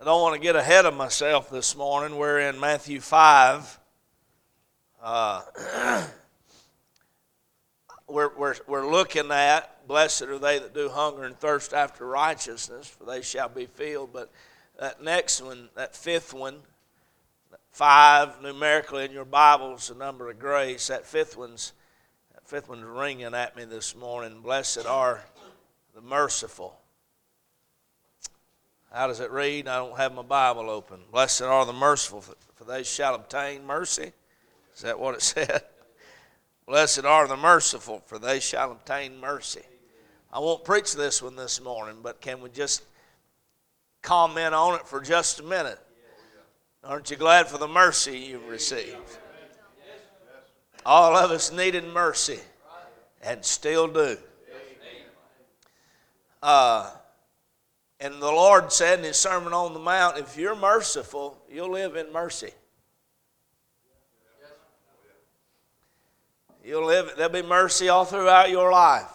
I don't want to get ahead of myself this morning. We're in Matthew 5. Uh, we're, we're, we're looking at, blessed are they that do hunger and thirst after righteousness, for they shall be filled. But that next one, that fifth one, five numerically in your Bibles, the number of grace. That fifth one's that fifth one's ringing at me this morning. Blessed are the merciful. How does it read? I don't have my Bible open. Blessed are the merciful, for they shall obtain mercy. Is that what it said? Blessed are the merciful, for they shall obtain mercy. I won't preach this one this morning, but can we just comment on it for just a minute? Aren't you glad for the mercy you've received? All of us needed mercy and still do. Uh, and the Lord said in His Sermon on the Mount, if you're merciful, you'll live in mercy. You'll live, there'll be mercy all throughout your life.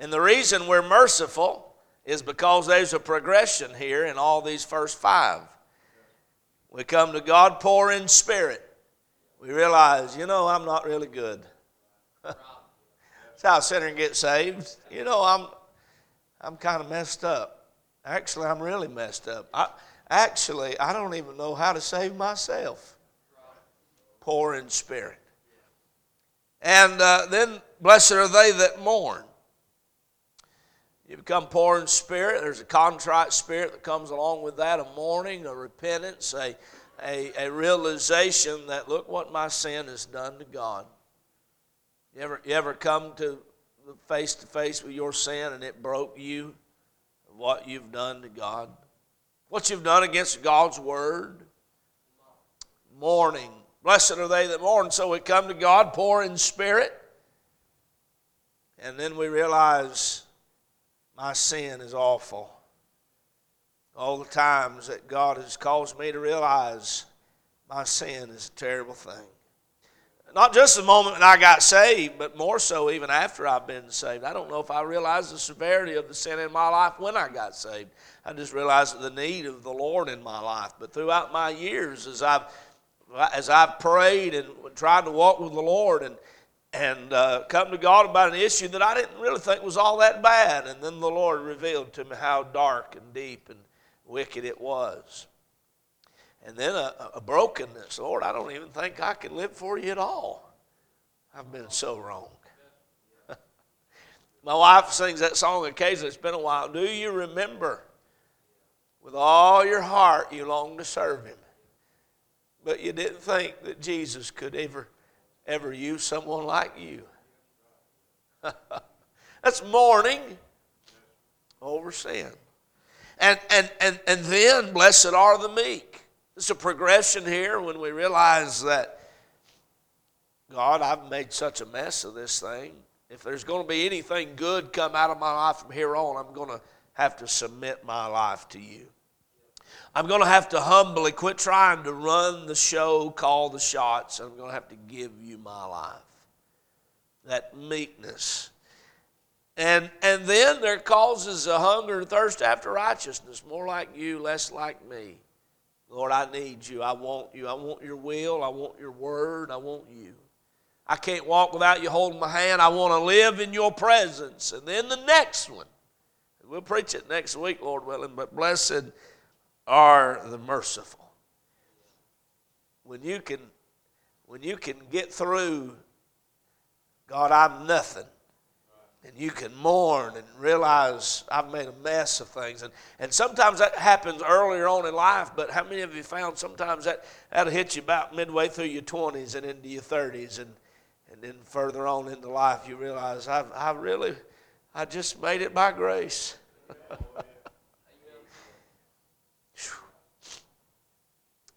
And the reason we're merciful is because there's a progression here in all these first five. We come to God poor in spirit. We realize, you know, I'm not really good. That's how a sinner gets saved. You know, I'm, I'm kind of messed up. Actually, I'm really messed up. I, actually, I don't even know how to save myself. Poor in spirit. And uh, then, blessed are they that mourn. You become poor in spirit. There's a contrite spirit that comes along with that a mourning, a repentance, a, a, a realization that, look what my sin has done to God. You ever, you ever come to face to face with your sin and it broke you? What you've done to God, what you've done against God's word. Mourning. Blessed are they that mourn. So we come to God poor in spirit, and then we realize my sin is awful. All the times that God has caused me to realize my sin is a terrible thing. Not just the moment when I got saved, but more so even after I've been saved. I don't know if I realized the severity of the sin in my life when I got saved. I just realized the need of the Lord in my life. But throughout my years, as I've as I've prayed and tried to walk with the Lord and and uh, come to God about an issue that I didn't really think was all that bad, and then the Lord revealed to me how dark and deep and wicked it was. And then a, a brokenness. Lord, I don't even think I can live for you at all. I've been so wrong. My wife sings that song occasionally. It's been a while. Do you remember? With all your heart, you long to serve Him. But you didn't think that Jesus could ever, ever use someone like you. That's mourning over sin. And, and, and, and then, blessed are the meek. There's a progression here when we realize that, God, I've made such a mess of this thing. If there's going to be anything good come out of my life from here on, I'm going to have to submit my life to you. I'm going to have to humbly quit trying to run the show, call the shots. I'm going to have to give you my life. That meekness. And, and then there causes a hunger and thirst after righteousness, more like you, less like me. Lord, I need you. I want you. I want your will. I want your word. I want you. I can't walk without you holding my hand. I want to live in your presence. And then the next one. We'll preach it next week, Lord willing, but blessed are the merciful. When you can when you can get through God, I'm nothing and you can mourn and realize I've made a mess of things. And, and sometimes that happens earlier on in life, but how many of you found sometimes that, that'll hit you about midway through your 20s and into your 30s, and, and then further on into life you realize I've, I really, I just made it by grace.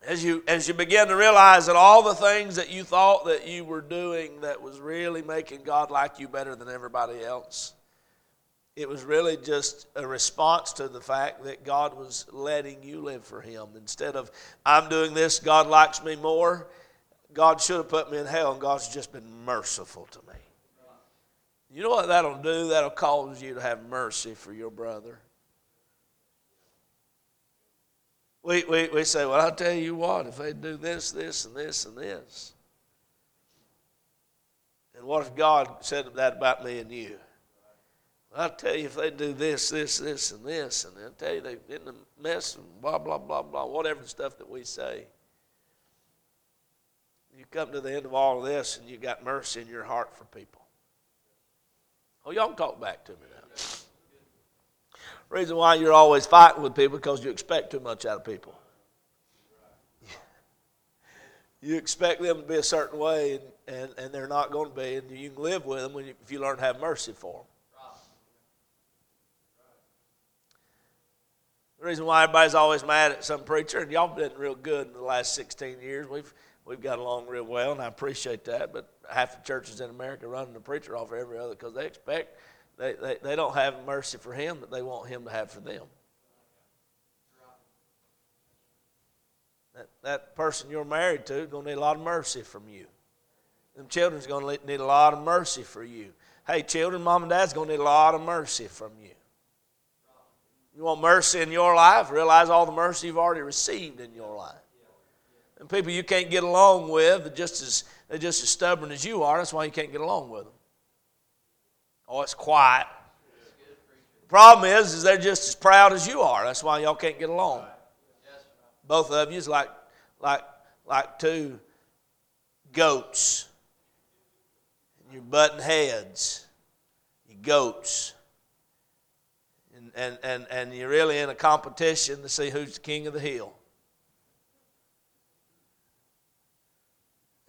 as you as you begin to realize that all the things that you thought that you were doing that was really making God like you better than everybody else it was really just a response to the fact that God was letting you live for him. Instead of I'm doing this God likes me more God should have put me in hell and God's just been merciful to me. You know what that'll do? That'll cause you to have mercy for your brother We, we, we say, well, I'll tell you what, if they do this, this, and this, and this. And what if God said that about me and you? I'll tell you if they do this, this, this, and this, and I'll tell you they get in a mess and blah, blah, blah, blah, whatever the stuff that we say. You come to the end of all of this and you got mercy in your heart for people. Oh, y'all talk back to me now. Reason why you're always fighting with people because you expect too much out of people. You expect them to be a certain way, and, and, and they're not going to be, and you can live with them when you, if you learn to have mercy for them. The reason why everybody's always mad at some preacher, and y'all been real good in the last 16 years. We've we've got along real well, and I appreciate that. But half the churches in America running the preacher off every other because they expect they, they, they don't have mercy for him that they want him to have for them. That, that person you're married to is going to need a lot of mercy from you. Them children's going to need a lot of mercy for you. Hey, children, mom and dad's going to need a lot of mercy from you. You want mercy in your life? Realize all the mercy you've already received in your life. And people you can't get along with, just as, they're just as stubborn as you are. That's why you can't get along with them. Oh, it's quiet. The problem is, is they're just as proud as you are. That's why y'all can't get along. Both of you is like, like, like two goats. You're butting heads. You goats and, and, and and you're really in a competition to see who's the king of the hill.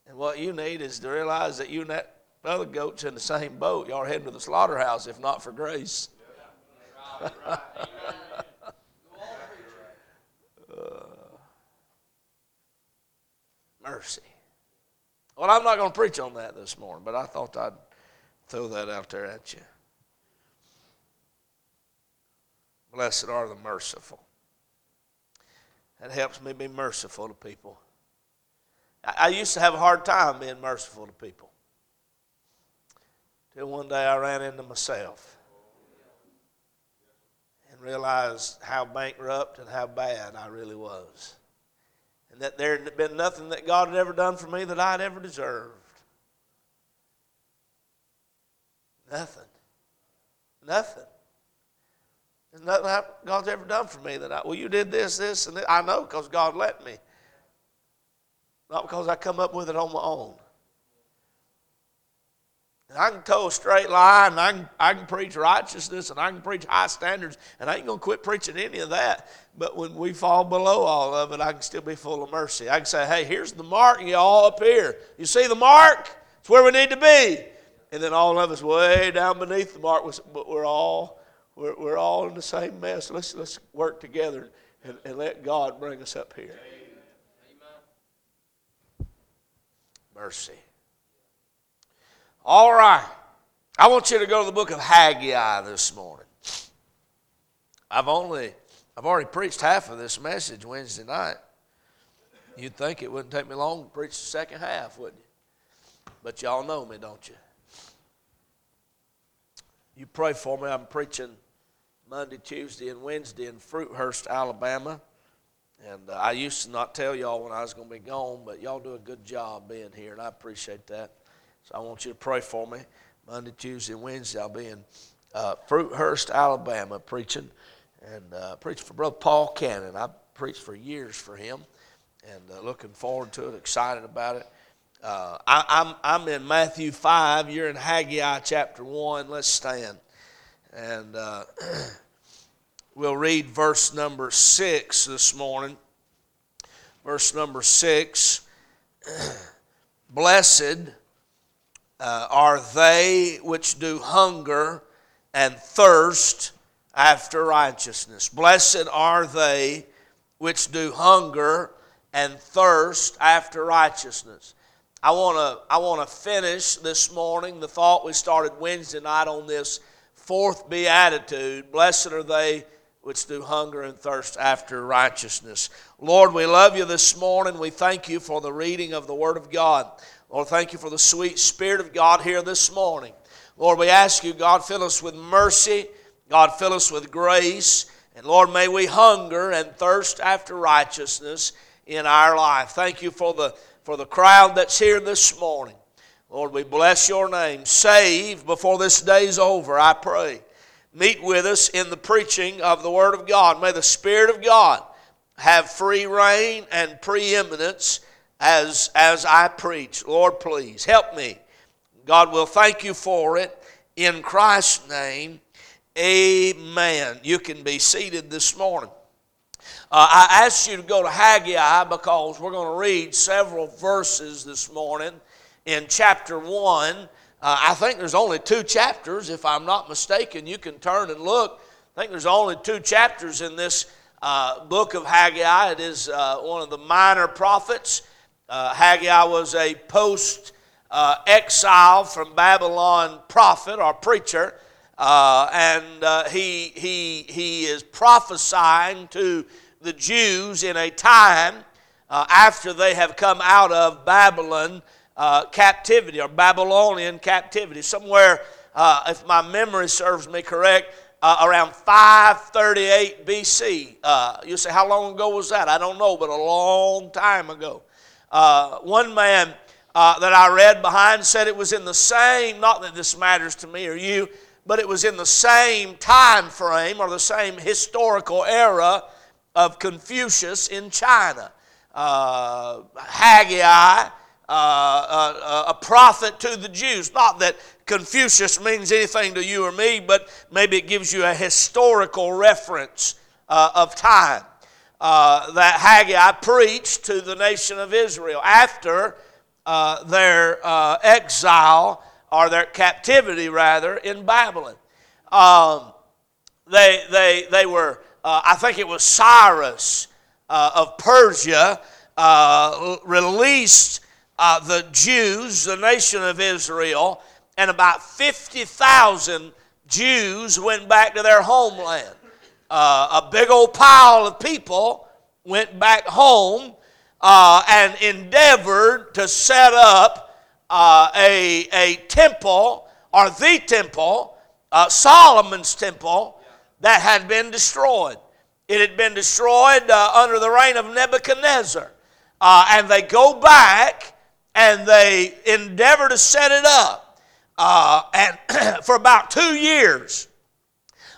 And what you need is to realize that you and that other goat's in the same boat. Y'all are heading to the slaughterhouse, if not for grace. uh, mercy. Well, I'm not going to preach on that this morning, but I thought I'd throw that out there at you. Blessed are the merciful. That helps me be merciful to people. I, used to have a hard time being merciful to people. Till one day I ran into myself and realized how bankrupt and how bad I really was. And that there had been nothing that God had ever done for me that I'd ever deserved. Nothing. Nothing. There's nothing God's ever done for me that I, well, you did this, this, and this. I know because God let me. Not because I come up with it on my own. And I can toe a straight line, and I can, I can preach righteousness, and I can preach high standards, and I ain't going to quit preaching any of that. But when we fall below all of it, I can still be full of mercy. I can say, hey, here's the mark, y'all up here. You see the mark? It's where we need to be. And then all of us way down beneath the mark, but we're all we're, we're all in the same mess. Let's, let's work together and, and let God bring us up here. Amen. Mercy. All right. I want you to go to the book of Haggai this morning. I've only, I've already preached half of this message Wednesday night. You'd think it wouldn't take me long to preach the second half, wouldn't you? But y'all know me, don't you? You pray for me. I'm preaching Monday, Tuesday, and Wednesday in Fruithurst, Alabama. And uh, I used to not tell y'all when I was going to be gone, but y'all do a good job being here, and I appreciate that. So I want you to pray for me. Monday, Tuesday, Wednesday, I'll be in uh, Fruithurst, Alabama, preaching and uh, preaching for Brother Paul Cannon. I preached for years for him, and uh, looking forward to it, excited about it. Uh, I, I'm, I'm in Matthew 5. You're in Haggai chapter 1. Let's stand. And uh, we'll read verse number 6 this morning. Verse number 6 Blessed uh, are they which do hunger and thirst after righteousness. Blessed are they which do hunger and thirst after righteousness. I want to I want to finish this morning the thought we started Wednesday night on this Fourth beatitude Blessed are they which do hunger and thirst after righteousness. Lord, we love you this morning. We thank you for the reading of the Word of God. Lord, thank you for the sweet Spirit of God here this morning. Lord, we ask you, God, fill us with mercy. God, fill us with grace. And Lord, may we hunger and thirst after righteousness in our life. Thank you for the, for the crowd that's here this morning. Lord, we bless your name. Save before this day's over, I pray. Meet with us in the preaching of the Word of God. May the Spirit of God have free reign and preeminence as, as I preach. Lord, please help me. God will thank you for it. In Christ's name, amen. You can be seated this morning. Uh, I asked you to go to Haggai because we're going to read several verses this morning in chapter 1. Uh, I think there's only two chapters, if I'm not mistaken. You can turn and look. I think there's only two chapters in this uh, book of Haggai. It is uh, one of the minor prophets. Uh, Haggai was a post uh, exile from Babylon prophet or preacher, uh, and uh, he, he, he is prophesying to the Jews in a time after they have come out of Babylon captivity or Babylonian captivity. Somewhere, if my memory serves me correct, uh, around 538 BC. Uh, you say, how long ago was that? I don't know, but a long time ago. Uh, one man uh, that I read behind said it was in the same, not that this matters to me or you, but it was in the same time frame or the same historical era of Confucius in China. Uh, Haggai, uh, a prophet to the Jews. Not that Confucius means anything to you or me, but maybe it gives you a historical reference uh, of time. Uh, that Haggai preached to the nation of Israel after uh, their uh, exile or their captivity, rather, in Babylon. Um, they, they, they were, uh, I think it was Cyrus uh, of Persia, released the Jews, the nation of Israel, and about 50,000 Jews went back to their homeland. Uh, a big old pile of people went back home uh, and endeavored to set up uh, a, a temple or the temple, uh, Solomon's temple, that had been destroyed. It had been destroyed uh, under the reign of Nebuchadnezzar. Uh, and they go back and they endeavor to set it up and for about two years.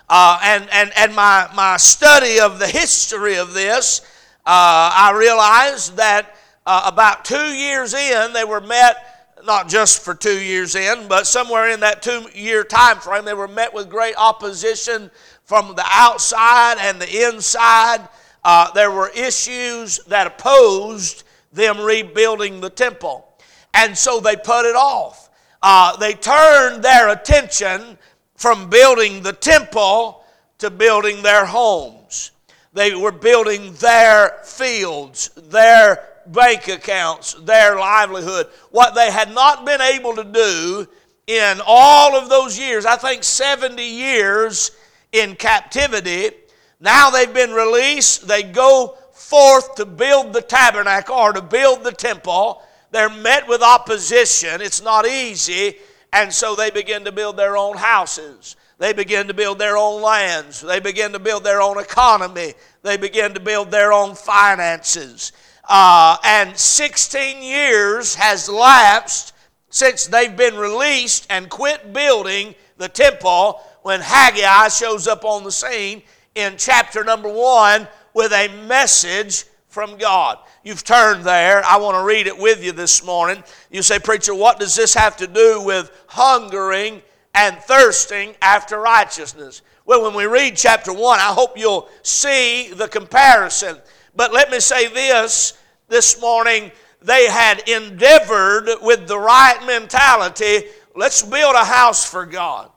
Uh, and and, and my, my study of the history of this, uh, I realized that uh, about two years in, they were met, not just for two years in, but somewhere in that two year time frame, they were met with great opposition from the outside and the inside. Uh, there were issues that opposed them rebuilding the temple. And so they put it off uh, they turned their attention from building the temple to building their homes. They were building their fields, their bank accounts, their livelihood. What they had not been able to do in all of those years, I think 70 years in captivity, now they've been released. They go forth to build the tabernacle or to build the temple. They're met with opposition. It's not easy. And so they begin to build their own houses. They begin to build their own lands. They begin to build their own economy. They begin to build their own finances. Uh, and 16 years has lapsed since they've been released and quit building the temple when Haggai shows up on the scene in chapter number one with a message from God. You've turned there. I want to read it with you this morning. You say, Preacher, what does this have to do with hungering and thirsting after righteousness? Well, when we read chapter 1, I hope you'll see the comparison. But let me say this this morning they had endeavored with the right mentality let's build a house for God.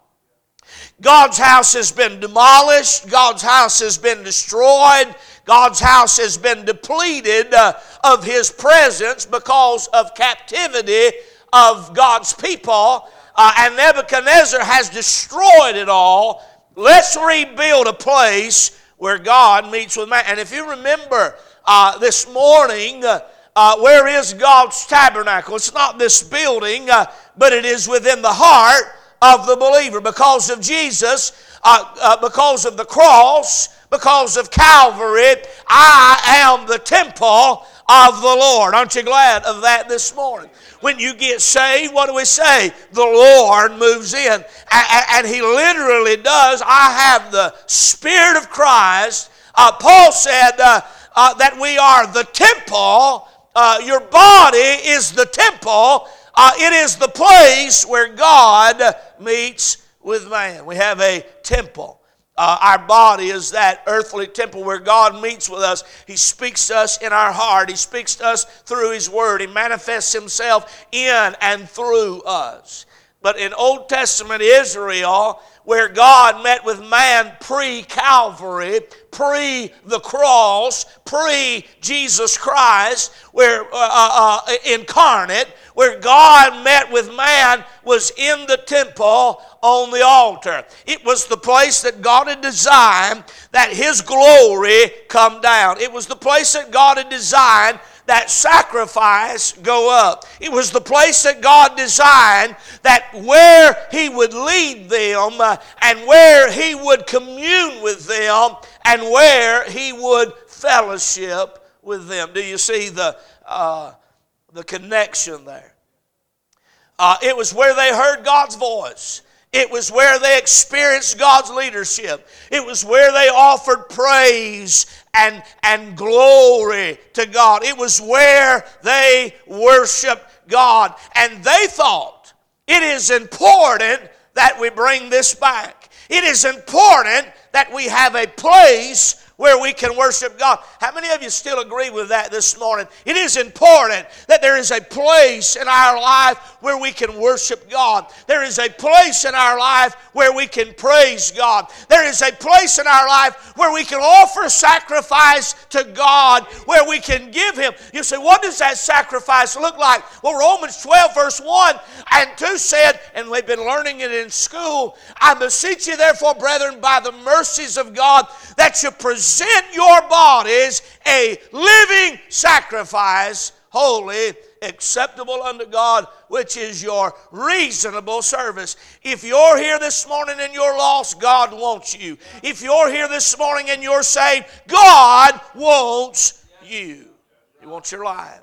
God's house has been demolished, God's house has been destroyed. God's house has been depleted uh, of His presence because of captivity of God's people, uh, and Nebuchadnezzar has destroyed it all. Let's rebuild a place where God meets with man. And if you remember uh, this morning, uh, uh, where is God's tabernacle? It's not this building, uh, but it is within the heart of the believer. Because of Jesus, because of the cross, because of Calvary, I am the temple of the Lord. Aren't you glad of that this morning? When you get saved, what do we say? The Lord moves in. And He literally does. I have the Spirit of Christ. Uh, Paul said uh, uh, that we are the temple. Uh, your body is the temple. Uh, it is the place where God meets with man. We have a temple. Uh, our body is that earthly temple where God meets with us. He speaks to us in our heart. He speaks to us through His Word. He manifests Himself in and through us. But in Old Testament Israel, where God met with man pre Calvary, pre the cross, pre Jesus Christ, where uh, uh, uh, incarnate, where God met with man was in the temple on the altar. It was the place that God had designed that His glory come down. It was the place that God had designed that sacrifice go up. It was the place that God designed that where He would lead them uh, and where He would commune with them and where He would fellowship with them. Do you see the, uh, the connection there? Uh, it was where they heard God's voice. It was where they experienced God's leadership. It was where they offered praise and, and glory to God. It was where they worshiped God. And they thought it is important that we bring this back. It is important that we have a place where we can worship God. How many of you still agree with that this morning? It is important that there is a place in our life where we can worship God. There is a place in our life where we can praise God. There is a place in our life where we can offer sacrifice to God, where we can give Him. You say, what does that sacrifice look like? Well, Romans 12, verse 1 and 2 said, and we've been learning it in school, I beseech you, therefore, brethren, by the mercies of God, that you present your bodies a living sacrifice, holy, acceptable unto God, which is your reasonable service. If you're here this morning and you're lost, God wants you. If you're here this morning and you're saved, God wants you. He wants your life.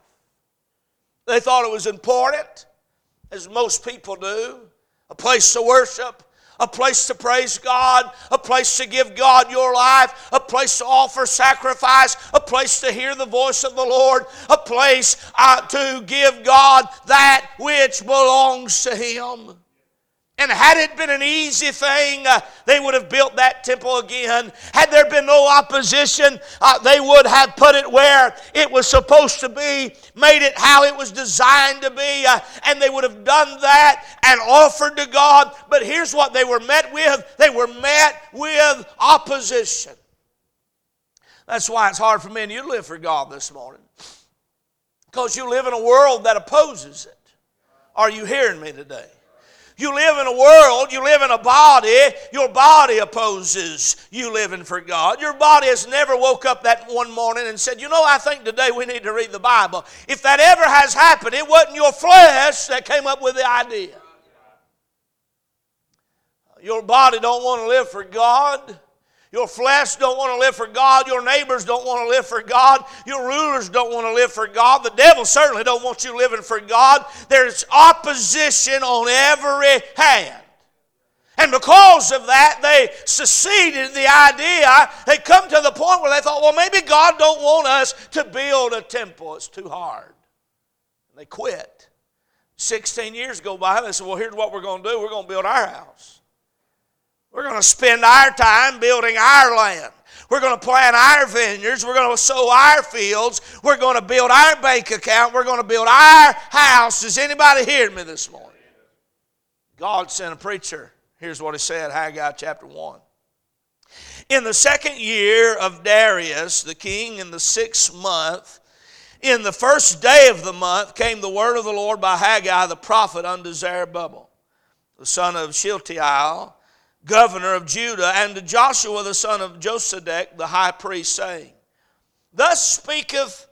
They thought it was important, as most people do, a place to worship, a place to praise God, a place to give God your life, a place to offer sacrifice, a place to hear the voice of the Lord, a place uh, to give God that which belongs to Him. And had it been an easy thing, uh, they would have built that temple again. Had there been no opposition, uh, they would have put it where it was supposed to be, made it how it was designed to be, uh, and they would have done that and offered to God. But here's what they were met with they were met with opposition. That's why it's hard for me and you to live for God this morning. Because you live in a world that opposes it. Are you hearing me today? You live in a world, you live in a body, your body opposes you living for God. Your body has never woke up that one morning and said, You know, I think today we need to read the Bible. If that ever has happened, it wasn't your flesh that came up with the idea. Your body don't want to live for God. Your flesh don't want to live for God. Your neighbors don't want to live for God. Your rulers don't want to live for God. The devil certainly don't want you living for God. There's opposition on every hand. And because of that, they seceded the idea. They come to the point where they thought, well, maybe God don't want us to build a temple. It's too hard. And they quit. 16 years go by, they said, well, here's what we're going to do. We're going to build our house. We're going to spend our time building our land. We're going to plant our vineyards. We're going to sow our fields. We're going to build our bank account. We're going to build our house. Does anybody hear me this morning? God sent a preacher. Here's what he said Haggai chapter 1. In the second year of Darius the king, in the sixth month, in the first day of the month, came the word of the Lord by Haggai the prophet unto Zerubbabel, the son of Shealtiel governor of Judah, and to Joshua the son of Josedech, the high priest, saying, Thus speaketh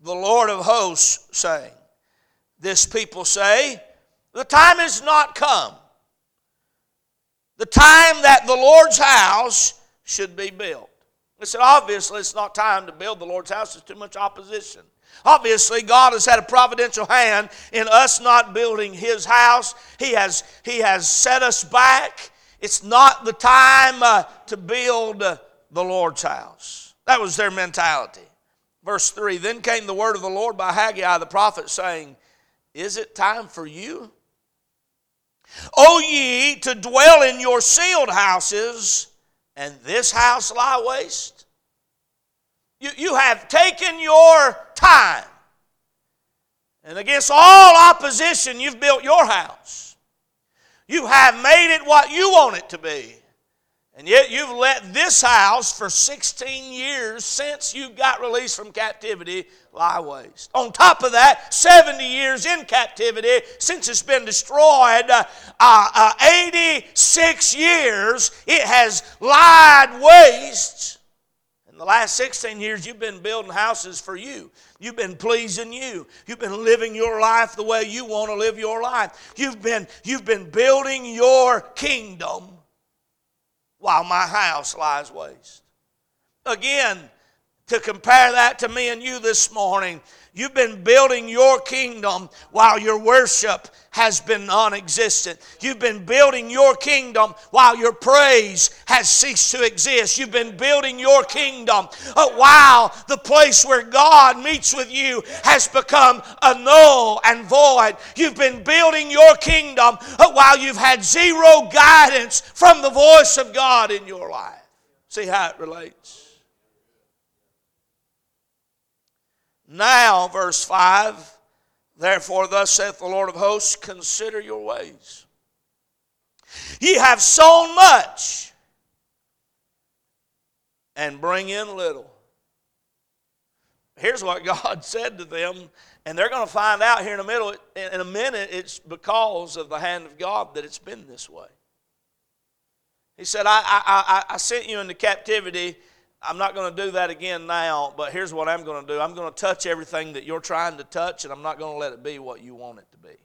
the Lord of hosts, saying, This people say, The time is not come, the time that the Lord's house should be built. Said, obviously, it's not time to build the Lord's house, there's too much opposition. Obviously, God has had a providential hand in us not building His house. He has, he has set us back. It's not the time uh, to build uh, the Lord's house. That was their mentality. Verse 3 Then came the word of the Lord by Haggai the prophet, saying, Is it time for you? O ye to dwell in your sealed houses, and this house lie waste? You, you have taken your time, and against all opposition, you've built your house. You have made it what you want it to be. And yet you've let this house for 16 years since you got released from captivity lie waste. On top of that, 70 years in captivity since it's been destroyed. Uh, uh, 86 years it has lied waste. In the last 16 years, you've been building houses for you. You've been pleasing you. You've been living your life the way you want to live your life. You've been, you've been building your kingdom while my house lies waste. Again, to compare that to me and you this morning, You've been building your kingdom while your worship has been non existent. You've been building your kingdom while your praise has ceased to exist. You've been building your kingdom while the place where God meets with you has become a null and void. You've been building your kingdom while you've had zero guidance from the voice of God in your life. See how it relates? Now, verse 5 Therefore, thus saith the Lord of hosts, consider your ways. Ye have sown much and bring in little. Here's what God said to them, and they're going to find out here in a, middle, in a minute it's because of the hand of God that it's been this way. He said, I, I, I, I sent you into captivity I'm not going to do that again now, but here's what I'm going to do I'm going to touch everything that you're trying to touch, and I'm not going to let it be what you want it to be.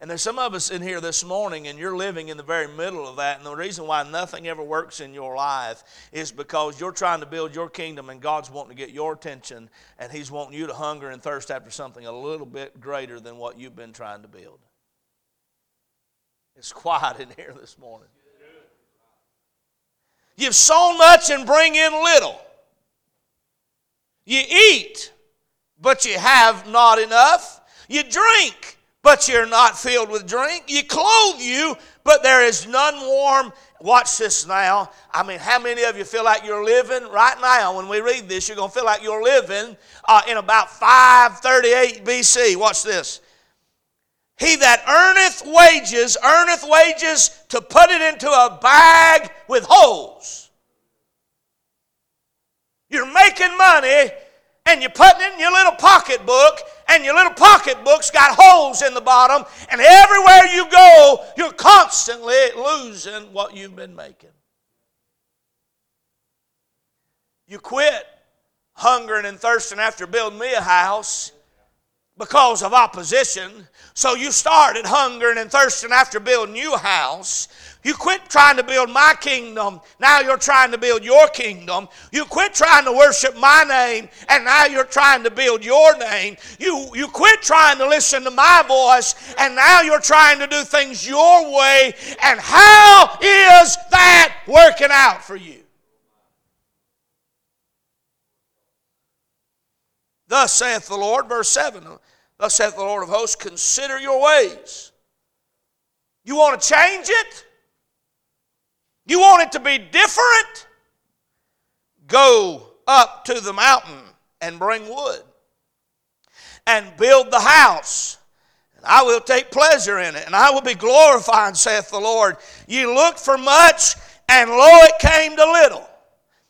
And there's some of us in here this morning, and you're living in the very middle of that. And the reason why nothing ever works in your life is because you're trying to build your kingdom, and God's wanting to get your attention, and He's wanting you to hunger and thirst after something a little bit greater than what you've been trying to build. It's quiet in here this morning. You've sown much and bring in little. You eat, but you have not enough. You drink, but you're not filled with drink. You clothe you, but there is none warm. Watch this now. I mean, how many of you feel like you're living right now? When we read this, you're going to feel like you're living uh, in about 538 BC. Watch this. He that earneth wages, earneth wages to put it into a bag with holes. You're making money and you're putting it in your little pocketbook, and your little pocketbook's got holes in the bottom, and everywhere you go, you're constantly losing what you've been making. You quit hungering and thirsting after building me a house because of opposition. So you started hungering and thirsting after building your house. You quit trying to build my kingdom. Now you're trying to build your kingdom. You quit trying to worship my name, and now you're trying to build your name. You, you quit trying to listen to my voice, and now you're trying to do things your way. And how is that working out for you? Thus saith the Lord, verse 7 Thus saith the Lord of hosts, consider your ways. You want to change it? You want it to be different? Go up to the mountain and bring wood and build the house. I will take pleasure in it, and I will be glorified, saith the Lord. Ye looked for much, and lo, it came to little.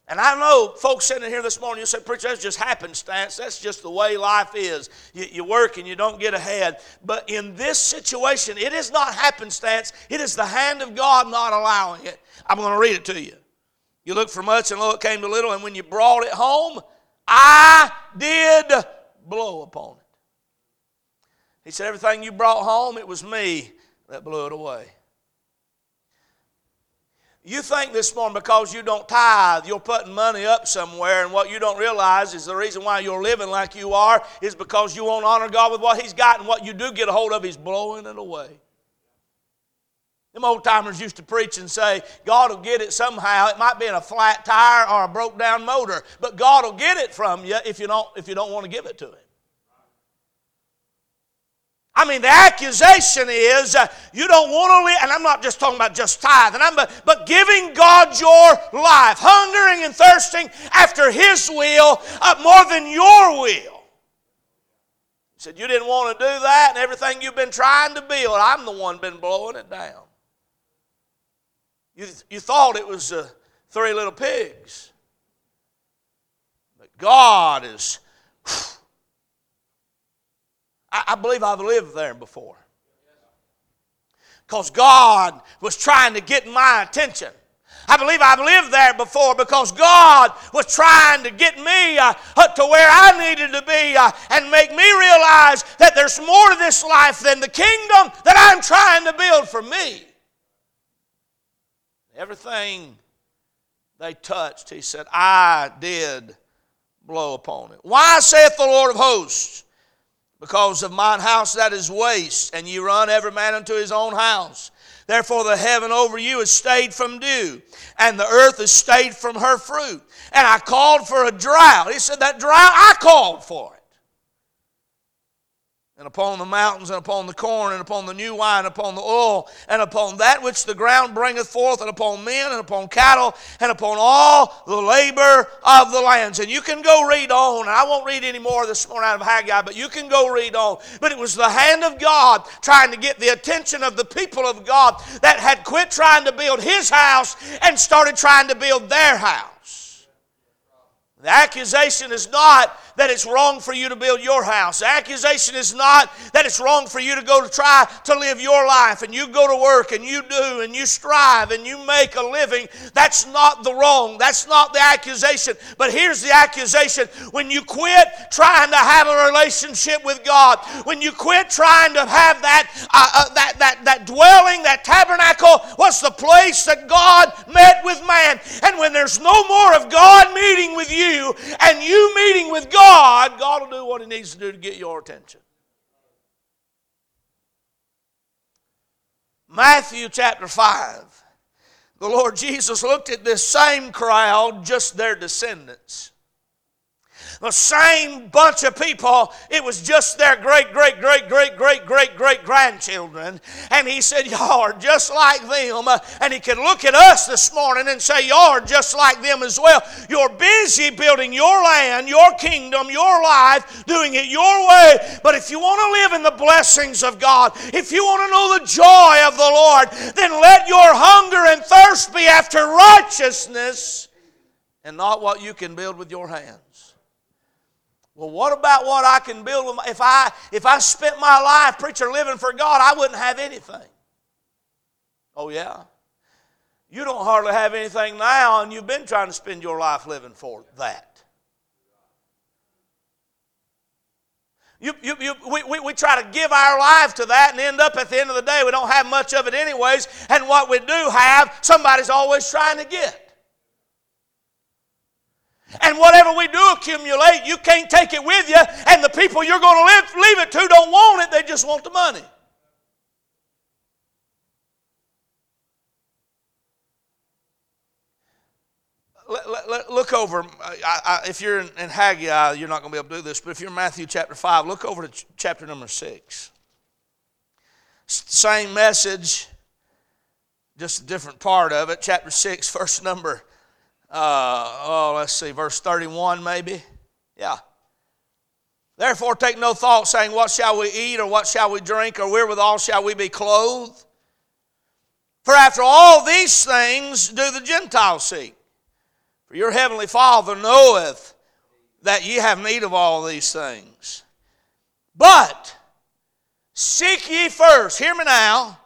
And I know folks sitting here this morning, you say, Preacher, that's just happenstance. That's just the way life is. You, you, work and you don't get ahead. But in this situation, it is not happenstance. It is the hand of God not allowing it. I'm going to read it to you. You look for much, and lo, it came to little. And when you brought it home, I did blow upon it. He said, Everything you brought home, it was me that blew it away. You think this morning because you don't tithe, you're putting money up somewhere, and what you don't realize is the reason why you're living like you are is because you won't honor God with what He's got, and what you do get a hold of, He's blowing it away. Them old timers used to preach and say, God will get it somehow. It might be in a flat tire or a broke down motor, but God will get it from you if you don't, if you don't want to give it to Him. I mean, the accusation is uh, you don't want to live, and I'm not just talking about just tithing, I'm, but, but giving God your life, hungering and thirsting after His will uh, more than your will. He said, You didn't want to do that, and everything you've been trying to build, I'm the one been blowing it down. You, you thought it was uh, three little pigs. But God is I, I believe I've lived there before. Because God was trying to get my attention. I believe I've lived there before because God was trying to get me uh, to where I needed to be uh, and make me realize that there's more to this life than the kingdom that I'm trying to build for me. Everything they touched, he said, I did blow upon it. Why saith the Lord of hosts? Because of mine house that is waste, and ye run every man unto his own house. Therefore, the heaven over you is stayed from dew, and the earth is stayed from her fruit. And I called for a drought. He said, That drought, I called for and upon the mountains, and upon the corn, and upon the new wine, and upon the oil, and upon that which the ground bringeth forth, and upon men, and upon cattle, and upon all the labor of the lands. And you can go read on, and I won't read any more this morning out of Haggai, but you can go read on. But it was the hand of God trying to get the attention of the people of God that had quit trying to build his house and started trying to build their house. The accusation is not that it's wrong for you to build your house. The accusation is not that it's wrong for you to go to try to live your life and you go to work and you do and you strive and you make a living. That's not the wrong. That's not the accusation. But here's the accusation when you quit trying to have a relationship with God, when you quit trying to have that, uh, uh, that, that, that dwelling, that tabernacle, what's the place that God met with man? And when there's no more of God meeting with you and you meeting with God, God, God will do what He needs to do to get your attention. Matthew chapter 5. The Lord Jesus looked at this same crowd, just their descendants the same bunch of people. It was just their great, great, great, great, great, great, great grandchildren. And he said, Y'all are just like them. And he could look at us this morning and say, Y'all are just like them as well. You're busy building your land, your kingdom, your life, doing it your way. But if you want to live in the blessings of God, if you want to know the joy of the Lord, then let your hunger and thirst be after righteousness and not what you can build with your hands. Well, what about what I can build with my, if I if I spent my life preacher living for God, I wouldn't have anything. Oh yeah. You don't hardly have anything now, and you've been trying to spend your life living for that. You, you, you, we, we, we try to give our life to that and end up at the end of the day, we don't have much of it anyways. And what we do have, somebody's always trying to get. And whatever we do accumulate, you can't take it with you, and the people you're going to live, leave it to don't want it, they just want the money. Look over, uh, I, if you're in, in Haggai, you're not going to be able to do this, but if you're in Matthew chapter 5, look over to chapter number 6. Same message, just a different part of it. Chapter 6, verse number uh, oh, let's see, verse 31 maybe. Yeah. Therefore, take no thought, saying, What shall we eat, or what shall we drink, or wherewithal shall we be clothed? For after all these things do the Gentiles seek. For your heavenly Father knoweth that ye have need of all these things. But seek ye first, hear me now,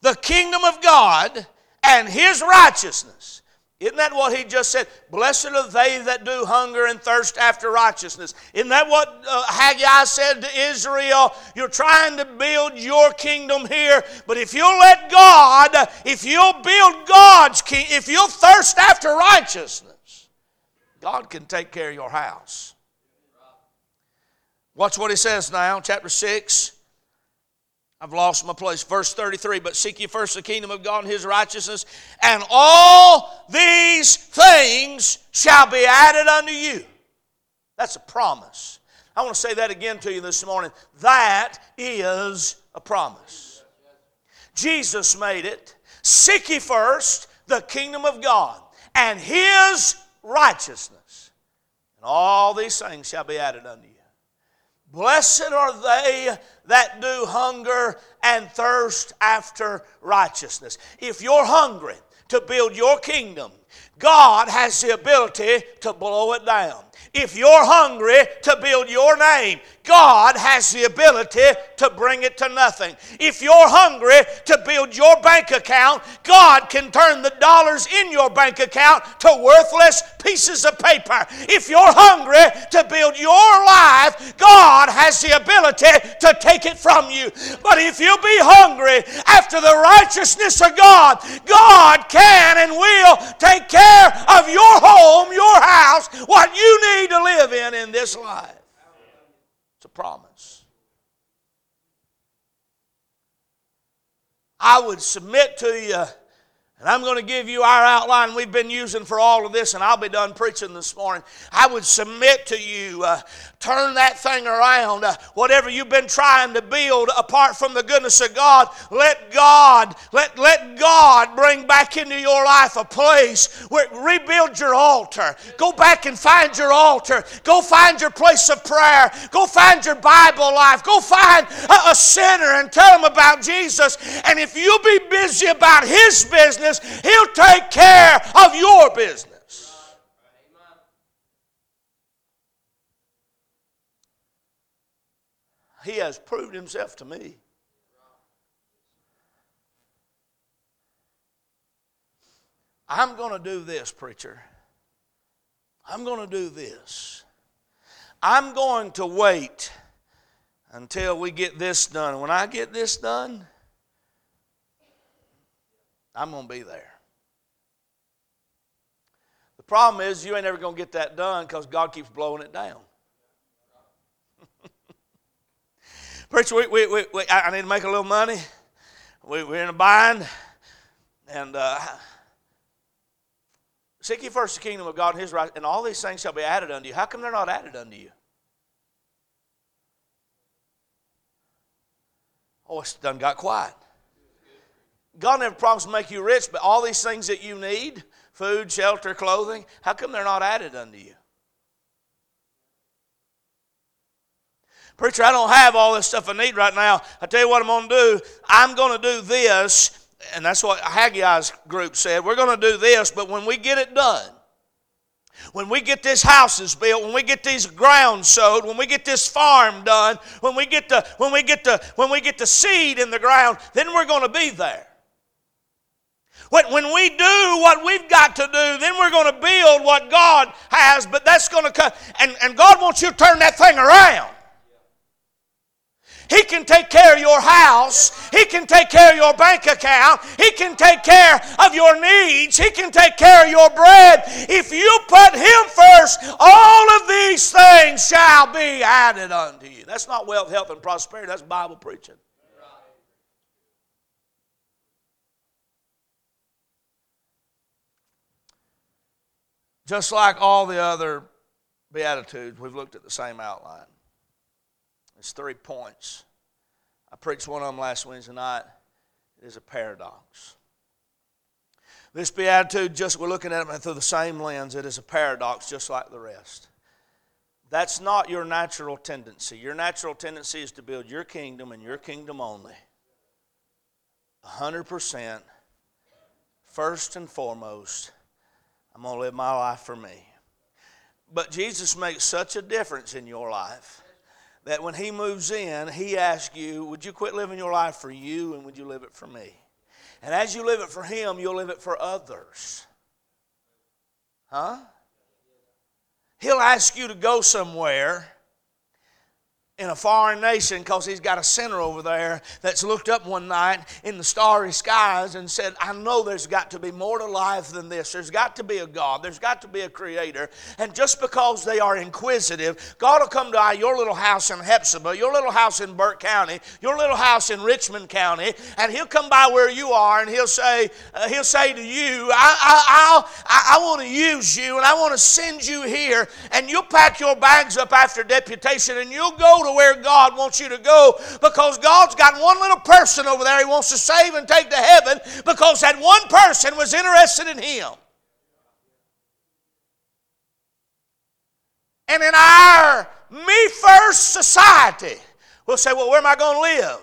the kingdom of God and his righteousness Isn't that what he just said? Blessed are they that do hunger and thirst after righteousness. Isn't that what uh, Haggai said to Israel? You're trying to build your kingdom here, but if you'll let God, if you'll build God's kingdom, if you'll thirst after righteousness, God can take care of your house. Watch what he says now, chapter 6. I've lost my place. Verse 33 But seek ye first the kingdom of God and his righteousness, and all these things shall be added unto you. That's a promise. I want to say that again to you this morning. That is a promise. Jesus made it. Seek ye first the kingdom of God and his righteousness, and all these things shall be added unto you. Blessed are they that do hunger and thirst after righteousness. If you're hungry to build your kingdom, God has the ability to blow it down. If you're hungry to build your name, God has the ability to bring it to nothing. If you're hungry to build your bank account, God can turn the dollars in your bank account to worthless pieces of paper. If you're hungry to build your life, God has the ability to take it from you. But if you be hungry after the righteousness of God, God can and will take care of your home, your house, what you need to live in in this life. It's a promise. I would submit to you, and I'm going to give you our outline we've been using for all of this, and I'll be done preaching this morning. I would submit to you uh, turn that thing around. Whatever you've been trying to build apart from the goodness of God, let God, let, let God bring back into your life a place where rebuild your altar. Go back and find your altar. Go find your place of prayer. Go find your Bible life. Go find a, a sinner and tell them about Jesus. And if you be busy about his business, he'll take care of your business. He has proved himself to me. I'm going to do this, preacher. I'm going to do this. I'm going to wait until we get this done. When I get this done, I'm going to be there. The problem is, you ain't ever going to get that done because God keeps blowing it down. Preacher, we, we, we, we, I need to make a little money. We, we're in a bind. And uh, seek ye first the kingdom of God and his right, and all these things shall be added unto you. How come they're not added unto you? Oh, it's done got quiet. God never promised to make you rich, but all these things that you need food, shelter, clothing how come they're not added unto you? Preacher, I don't have all this stuff I need right now. I tell you what I'm going to do. I'm going to do this, and that's what Haggai's group said. We're going to do this, but when we get it done, when we get this houses built, when we get these grounds sowed, when we get this farm done, when we get the when we get the when we get the seed in the ground, then we're going to be there. When, we do what we've got to do, then we're going to build what God has, but that's going to come. And, and God wants you to turn that thing around. He can take care of your house. He can take care of your bank account. He can take care of your needs. He can take care of your bread. If you put Him first, all of these things shall be added unto you. That's not wealth, health, and prosperity. That's Bible preaching. Just like all the other Beatitudes, we've looked at the same outline. It's three points. I preached one of them last Wednesday night. It is a paradox. This beatitude, just we're looking at it through the same lens. It is a paradox, just like the rest. That's not your natural tendency. Your natural tendency is to build your kingdom and your kingdom only. 100%, first and foremost, I'm going to live my life for me. But Jesus makes such a difference in your life that when He moves in, He asks you, Would you quit living your life for you and would you live it for me? And as you live it for Him, you'll live it for others. Huh? He'll ask you to go somewhere in a foreign nation because he's got a sinner over there that's looked up one night in the starry skies and said, I know there's got to be more to life than this. There's got to be a God. There's got to be a creator. And just because they are inquisitive, God will come to your little house in Hephzibah, your little house in Burke County, your little house in Richmond County, and he'll come by where you are and he'll say, uh, he'll say to you, I, I, I, I want to use you and I want to send you here. And you'll pack your bags up after deputation and you'll go to where God wants you to go because God's got one little person over there He wants to save and take to heaven because that one person was interested in Him. And in our me first society, we'll say, well, where am I going to live?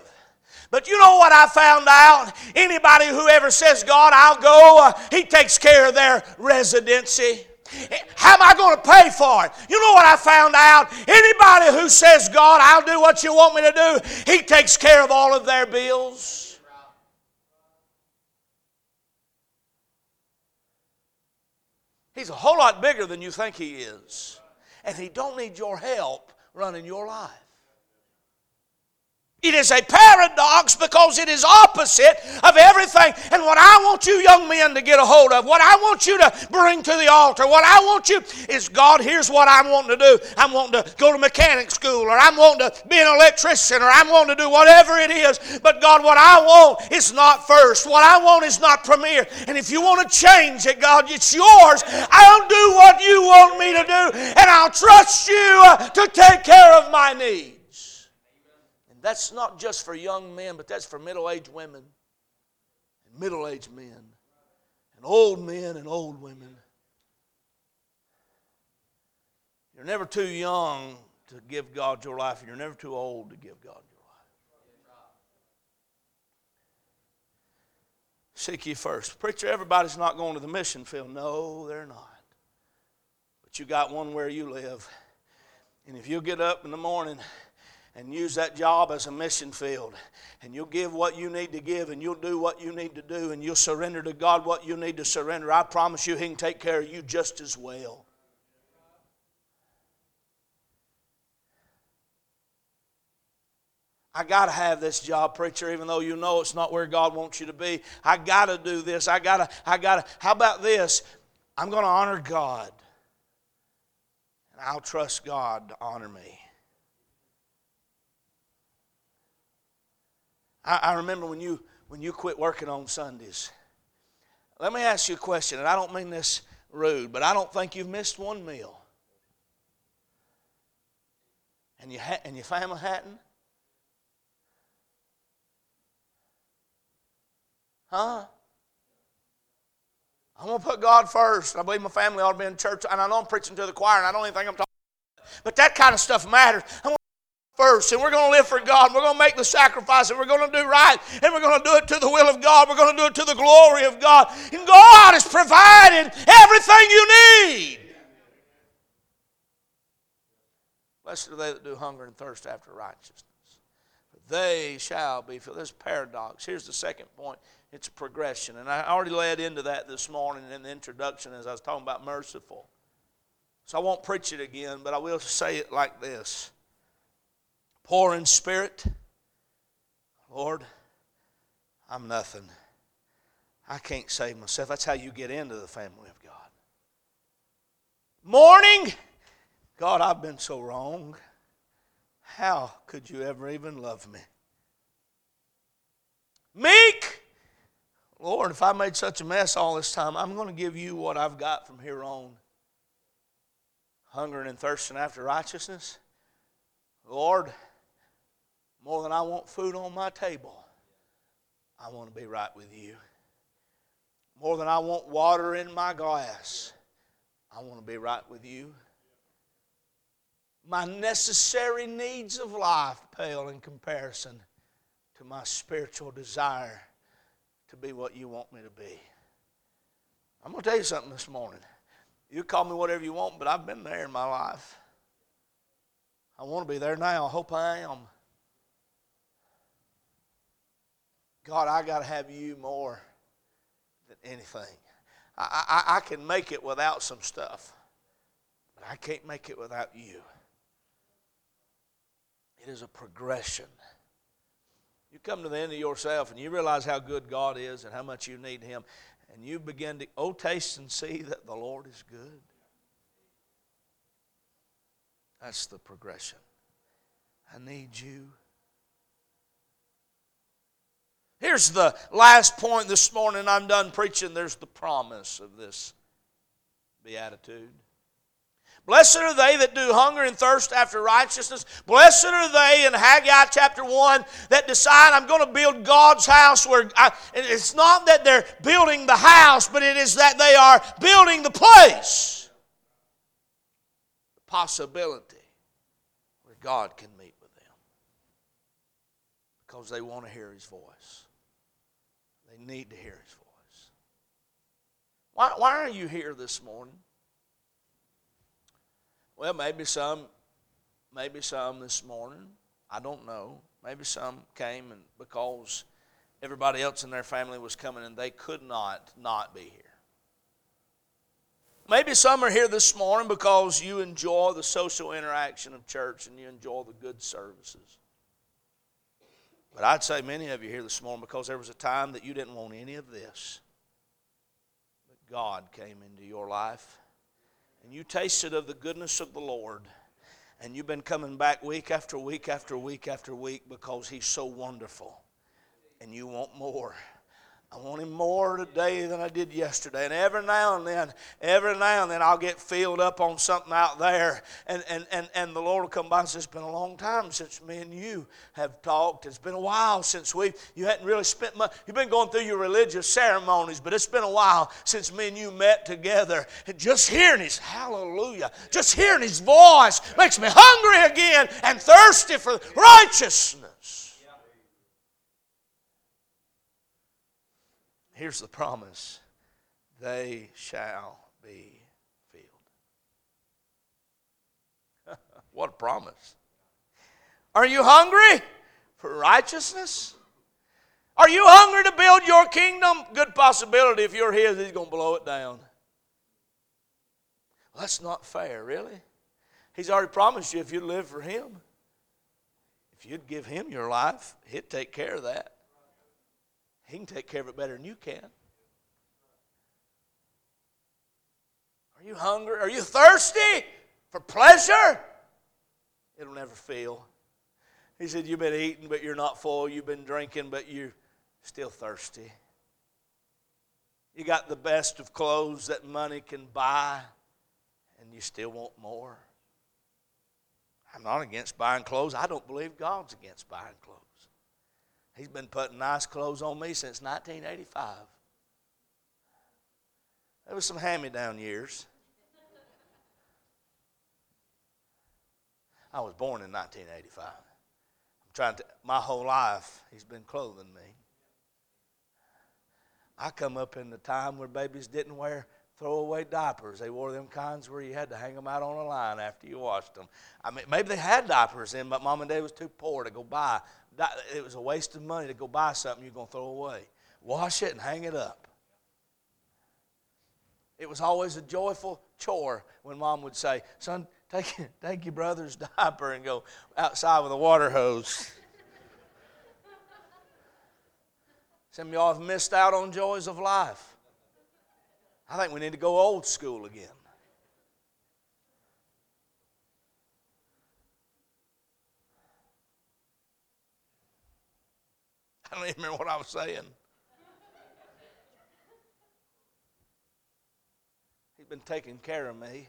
But you know what I found out? Anybody who ever says, God, I'll go, uh, He takes care of their residency. How am I going to pay for it? You know what I found out? Anybody who says, God, I'll do what you want me to do, He takes care of all of their bills. He's a whole lot bigger than you think He is. And He don't need your help running your life. It is a paradox because it is opposite of everything. And what I want you young men to get a hold of, what I want you to bring to the altar, what I want you is God, here's what I'm wanting to do. I'm wanting to go to mechanic school, or I'm wanting to be an electrician, or I'm wanting to do whatever it is. But God, what I want is not first. What I want is not premier. And if you want to change it, God, it's yours. I'll do what you want me to do, and I'll trust you to take care of my needs. That's not just for young men, but that's for middle aged women and middle aged men and old men and old women. You're never too young to give God your life, and you're never too old to give God your life. Seek ye first. Preacher, everybody's not going to the mission field. No, they're not. But you got one where you live. And if you get up in the morning, and use that job as a mission field. And you'll give what you need to give, and you'll do what you need to do, and you'll surrender to God what you need to surrender. I promise you, He can take care of you just as well. I got to have this job, preacher, even though you know it's not where God wants you to be. I got to do this. I got to, I got to. How about this? I'm going to honor God. And I'll trust God to honor me. I, I remember when you when you quit working on Sundays. Let me ask you a question, and I don't mean this rude, but I don't think you've missed one meal. And you ha- and your family hadn't? Huh? I'm going to put God first. I believe my family ought to be in church. And I know I'm preaching to the choir, and I don't even think I'm talking. But that kind of stuff matters. First, and we're going to live for God. We're going to make the sacrifice, and we're going to do right, and we're going to do it to the will of God. We're going to do it to the glory of God. And God has provided everything you need. Blessed are they that do hunger and thirst after righteousness. They shall be filled. There's paradox. Here's the second point. It's a progression. And I already led into that this morning in the introduction as I was talking about merciful. So I won't preach it again, but I will say it like this poor in spirit. Lord, I'm nothing. I can't save myself. That's how you get into the family of God. Mourning, God, I've been so wrong. How could you ever even love me? Meek, Lord, if I made such a mess all this time, I'm going to give you what I've got from here on. Hungering and thirsting after righteousness. Lord, more than I want food on my table, I want to be right with you. More than I want water in my glass, I want to be right with you. My necessary needs of life pale in comparison to my spiritual desire to be what you want me to be. I'm going to tell you something this morning. You call me whatever you want, but I've been there in my life. I want to be there now. I hope I am. God, I got to have you more than anything. I, I, I can make it without some stuff, but I can't make it without you. It is a progression. You come to the end of yourself and you realize how good God is and how much you need Him, and you begin to, oh, taste and see that the Lord is good. That's the progression. I need you. Here's the last point this morning. I'm done preaching. There's the promise of this beatitude. Blessed are they that do hunger and thirst after righteousness. Blessed are they in Haggai chapter 1 that decide I'm going to build God's house where I, it's not that they're building the house, but it is that they are building the place. The possibility where God can meet with them because they want to hear His voice. Need to hear His voice. Why, why are you here this morning? Well, maybe some, maybe some this morning. I don't know. Maybe some came and because everybody else in their family was coming and they could not not be here. Maybe some are here this morning because you enjoy the social interaction of church and you enjoy the good services. But I'd say many of you here this morning because there was a time that you didn't want any of this. But God came into your life and you tasted of the goodness of the Lord, and you've been coming back week after week after week after week because He's so wonderful, and you want more. I want him more today than I did yesterday. And every now and then, every now and then, I'll get filled up on something out there. And, and, and, and the Lord will come by and say, It's been a long time since me and you have talked. It's been a while since we, you hadn't really spent much. You've been going through your religious ceremonies, but it's been a while since me and you met together. And just hearing his hallelujah, just hearing his voice makes me hungry again and thirsty for righteousness. Here's the promise they shall be filled. what a promise. Are you hungry for righteousness? Are you hungry to build your kingdom? Good possibility if you're here, he's going to blow it down. Well, that's not fair, really. He's already promised you if you live for him, if you'd give him your life, he'd take care of that. He can take care of it better than you can. Are you hungry? Are you thirsty for pleasure? It'll never fail. He said, You've been eating, but you're not full. You've been drinking, but you're still thirsty. You got the best of clothes that money can buy, and you still want more. I'm not against buying clothes. I don't believe God's against buying clothes. He's been putting nice clothes on me since 1985. There was some hand-me-down years. I was born in 1985. I'm trying to, my whole life, he's been clothing me. I come up in the time where babies didn't wear throwaway diapers. They wore them kinds where you had to hang them out on a line after you washed them. I mean, maybe they had diapers in, but mom and dad was too poor to go buy it was a waste of money to go buy something you're going to throw away. Wash it and hang it up. It was always a joyful chore when mom would say, Son, take, take your brother's diaper and go outside with a water hose. Some of y'all have missed out on joys of life. I think we need to go old school again. I don't even remember what I was saying. He's been taking care of me.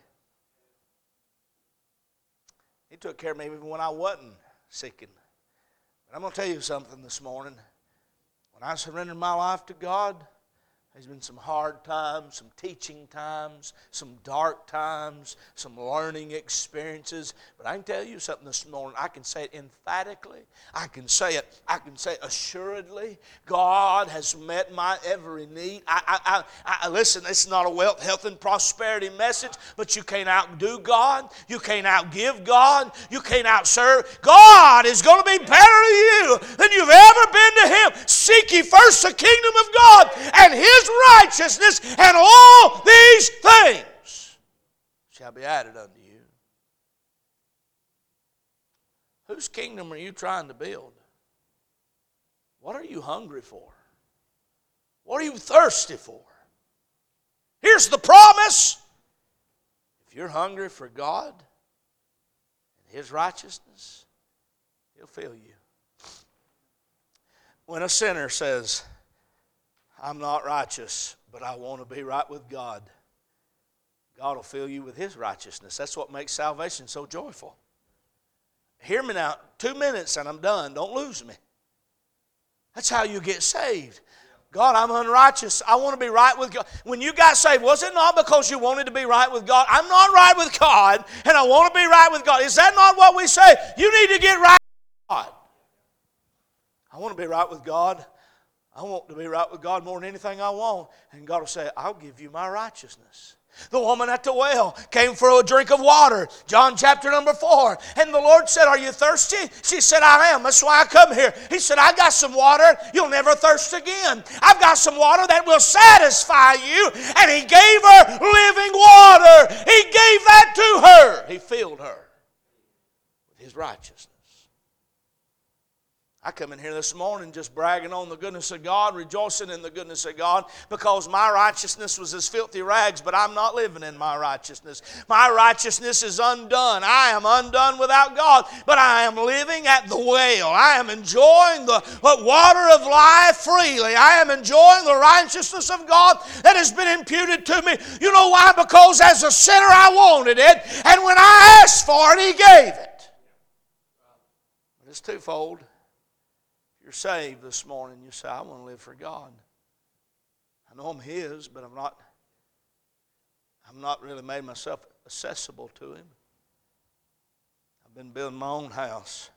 He took care of me even when I wasn't seeking. But I'm going to tell you something this morning. When I surrendered my life to God, there's been some hard times, some teaching times, some dark times, some learning experiences. But I can tell you something this morning. I can say it emphatically. I can say it. I can say assuredly. God has met my every need. I, I, I, I listen. It's not a wealth, health, and prosperity message, but you can't outdo God. You can't outgive God. You can't outserve. God is going to be better to you than you've ever been to Him. Seek ye first the kingdom of God and His his righteousness, and all these things shall be added unto you. Whose kingdom are you trying to build? What are you hungry for? What are you thirsty for? Here's the promise. If you're hungry for God and His righteousness, He'll fill you. When a sinner says, I'm not righteous, but I want to be right with God, God will fill you with His righteousness. That's what makes salvation so joyful. Hear me now, two minutes and I'm done. Don't lose me. That's how you get saved. God, I'm unrighteous. I want to be right with God. When you got saved, was it not because you wanted to be right with God? I'm not right with God, and I want to be right with God. Is that not what we say? You need to get right with God. I want to be right with God. I want to be right with God more than anything I want. And God will say, I'll give you my righteousness. The woman at the well came for a drink of water, John chapter number four. And the Lord said, Are you thirsty? She said, I am. That's why I come here. He said, I got some water. You'll never thirst again. I've got some water that will satisfy you. And He gave her living water. He gave that to her. He filled her with His righteousness. I come in here this morning just bragging on the goodness of God, rejoicing in the goodness of God, because my righteousness was as filthy rags, but I'm not living in my righteousness. My righteousness is undone. I am undone without God, but I am living at the well. I am enjoying the water of life freely. I am enjoying the righteousness of God that has been imputed to me. You know why? Because as a sinner I wanted it, and when I asked for it, He gave it. It's twofold you're saved this morning, you say, I want to live for God. I know I'm His, but I'm not. I'm not really made myself accessible to Him. I've been building my own house.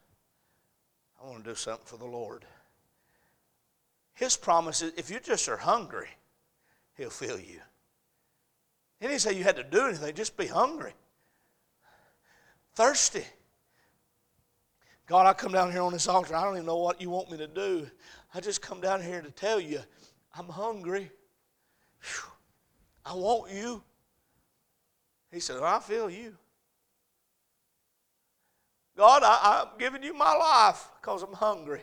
I want to do something for the Lord. His promise is if you just are hungry, He'll fill you. He didn't say you had to do anything, just be hungry. Thirsty. God, I come down here on this altar. I don't even know what you want me to do. I just come down here to tell you I'm hungry. Whew. I want you. He said, I feel you. God, I, am giving you my life because I'm hungry.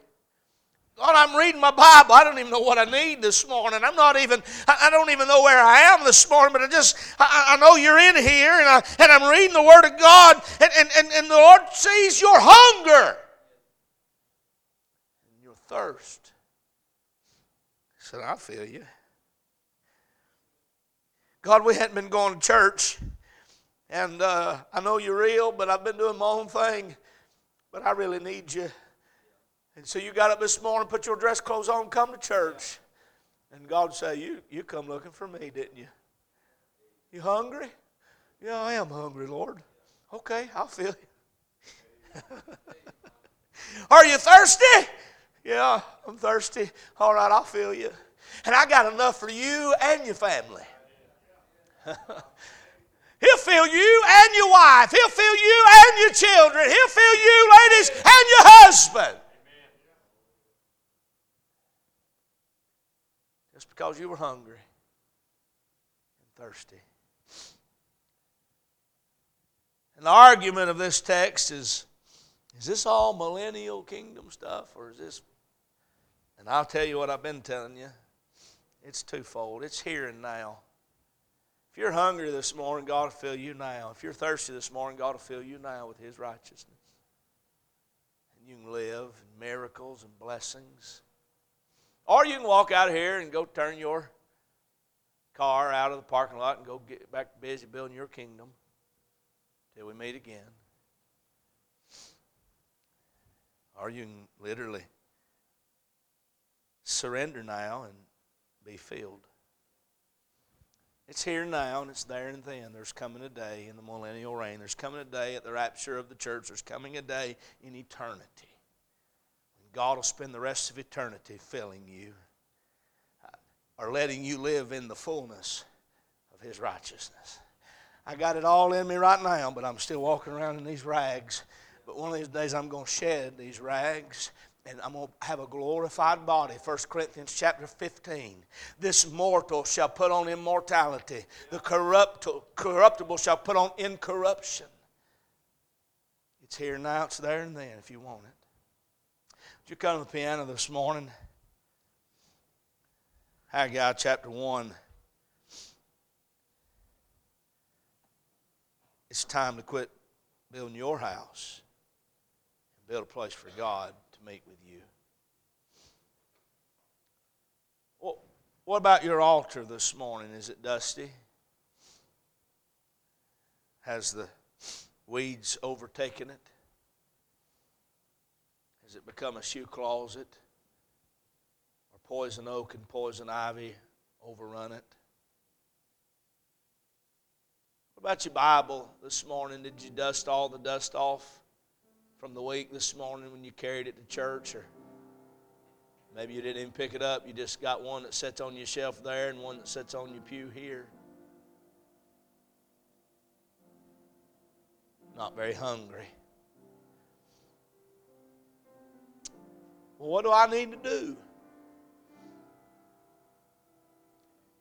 God, I'm reading my Bible. I don't even know what I need this morning. I'm not even, I, don't even know where I am this morning, but I just, I, I know you're in here and, I, and I'm reading the Word of God, and, and, and, and the Lord sees your hunger and your thirst. He said, I feel you. God, we hadn't been going to church, and uh, I know you're real, but I've been doing my own thing, but I really need you. And so you got up this morning, put your dress clothes on, come to church. And God say, you, you come looking for me, didn't you? You hungry? Yeah, I am hungry, Lord. Okay, I'll fill you. Are you thirsty? Yeah, I'm thirsty. All right, I'll fill you. And I got enough for you and your family. He'll fill you and your wife. He'll fill you and your children. He'll fill you, ladies, and your husband. just because you were hungry and thirsty. And the argument of this text is is this all millennial kingdom stuff or is this and I'll tell you what I've been telling you. It's twofold. It's here and now. If you're hungry this morning, God will fill you now. If you're thirsty this morning, God will fill you now with His righteousness. And you can live in miracles and blessings. Or you can walk out of here and go turn your car out of the parking lot and go get back busy building your kingdom till we meet again. Or you can literally surrender now and be filled. It's here now and it's there and then. There's coming a day in the millennial reign. There's coming a day at the rapture of the church. There's coming a day in eternity God will spend the rest of eternity filling you uh, or letting you live in the fullness of His righteousness. I got it all in me right now, but I'm still walking around in these rags. But one of these days I'm going to shed these rags and I'm going to have a glorified body. 1 Corinthians chapter 15. This mortal shall put on immortality, the corruptible shall put on incorruption. It's here now, it's there and then if you want it. You come to the piano this morning? Haggai chapter 1. It's time to quit building your house and build a place for God to meet with you. Well, what about your altar this morning? Is it dusty? Has the weeds overtaken it? Has it become a shoe closet? Or poison oak and poison ivy overrun it? What about your Bible this morning? Did you dust all the dust off? from the week this morning when you carried it to church, or maybe you didn't even pick it up. You just got one that sits on your shelf there and one that sits on your pew here. Not very hungry. What do I need to do?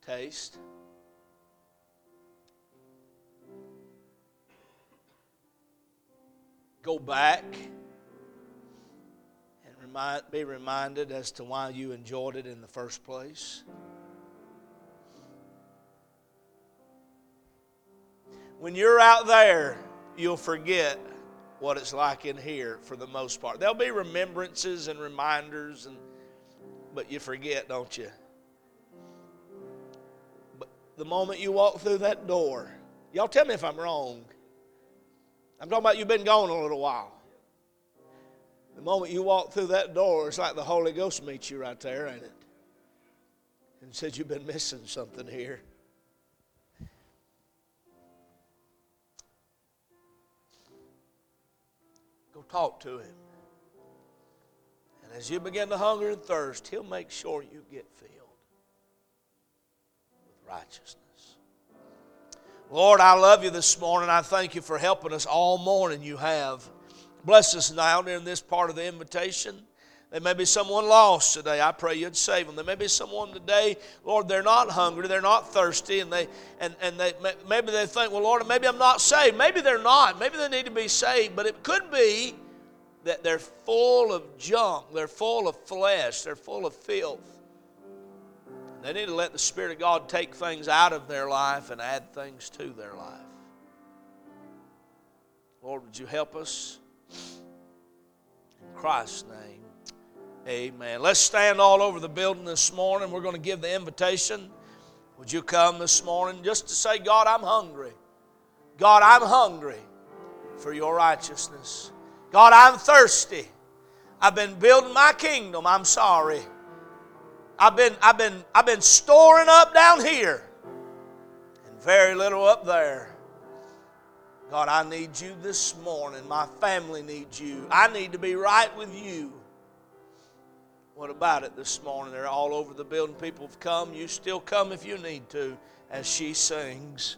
Taste. go back and remind, be reminded as to why you enjoyed it in the first place. When you're out there, you'll forget what it's like in here for the most part. There'll be remembrances and reminders, and, but you forget, don't you? But the moment you walk through that door, y'all tell me if I'm wrong. I'm talking about you've been gone a little while. The moment you walk through that door, it's like the Holy Ghost meets you right there, ain't it? And says, You've been missing something here. Talk to him. And as you begin to hunger and thirst, he'll make sure you get filled with righteousness. Lord, I love you this morning. I thank you for helping us all morning. You have. Bless us now in this part of the invitation. There may be someone lost today. I pray you'd save them. There may be someone today, Lord, they're not hungry, they're not thirsty, and they and, and they maybe they think, well, Lord, maybe I'm not saved. Maybe they're not. Maybe they need to be saved. But it could be that they're full of junk, they're full of flesh, they're full of filth. They need to let the Spirit of God take things out of their life and add things to their life. Lord, would you help us? In Christ's name, amen. Let's stand all over the building this morning. We're going to give the invitation. Would you come this morning just to say, God, I'm hungry. God, I'm hungry for your righteousness. God, I'm thirsty. I've been building my kingdom. I'm sorry. I've been, I've been, I've been storing up down here and very little up there. God, I need you this morning. My family needs you. I need to be right with you. What about it this morning? They're all over the building. People have come. You still come if you need to as she sings.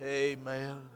Amen.